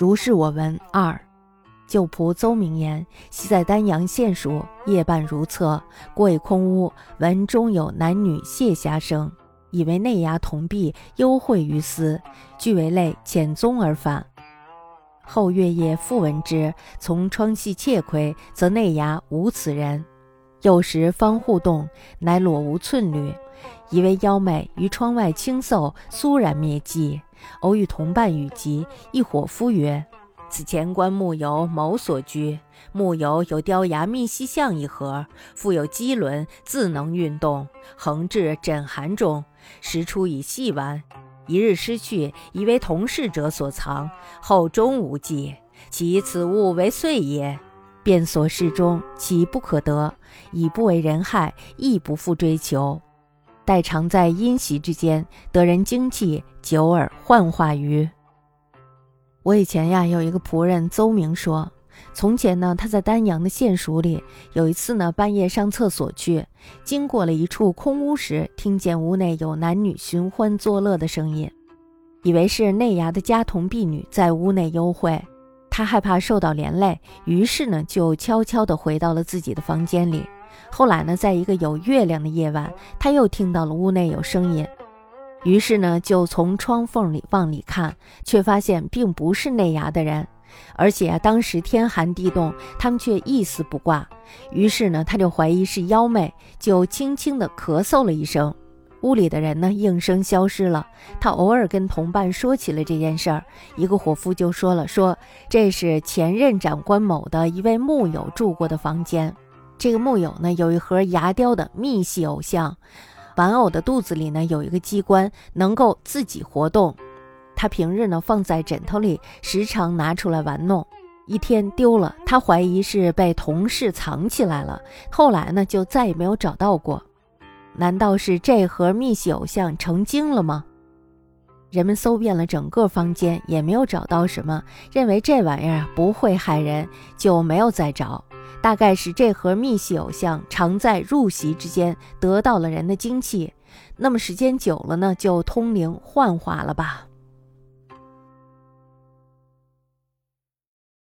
如是我闻二。旧仆邹明言：昔在丹阳县署，夜半如厕，过一空屋，闻中有男女谢虾声，以为内衙同婢幽会于斯，俱为泪，遣踪而返。后月夜复闻之，从窗隙窃窥，则内衙无此人。有时方互动，乃裸无寸缕，以为妖媚，于窗外轻奏，肃然灭迹。偶与同伴语及，一伙夫曰：“此前观木游某所居，木游有雕牙密细像一盒，复有机轮，自能运动，横置枕函中，时出以细玩。”一日失去，以为同事者所藏，后终无迹。其此物为碎也，便所示中，其不可得，已不为人害，亦不复追求。待常在阴习之间，得人精气，久而幻化于。我以前呀，有一个仆人邹明说。从前呢，他在丹阳的县署里，有一次呢，半夜上厕所去，经过了一处空屋时，听见屋内有男女寻欢作乐的声音，以为是内衙的家童婢女在屋内幽会，他害怕受到连累，于是呢，就悄悄地回到了自己的房间里。后来呢，在一个有月亮的夜晚，他又听到了屋内有声音，于是呢，就从窗缝里往里看，却发现并不是内衙的人。而且啊，当时天寒地冻，他们却一丝不挂。于是呢，他就怀疑是妖媚，就轻轻地咳嗽了一声。屋里的人呢，应声消失了。他偶尔跟同伴说起了这件事儿，一个伙夫就说了：“说这是前任长官某的一位木友住过的房间。这个木友呢，有一盒牙雕的密系偶像，玩偶的肚子里呢，有一个机关，能够自己活动。”他平日呢放在枕头里，时常拿出来玩弄。一天丢了，他怀疑是被同事藏起来了。后来呢，就再也没有找到过。难道是这盒密系偶像成精了吗？人们搜遍了整个房间，也没有找到什么，认为这玩意儿不会害人，就没有再找。大概是这盒密系偶像常在入席之间得到了人的精气，那么时间久了呢，就通灵幻化了吧。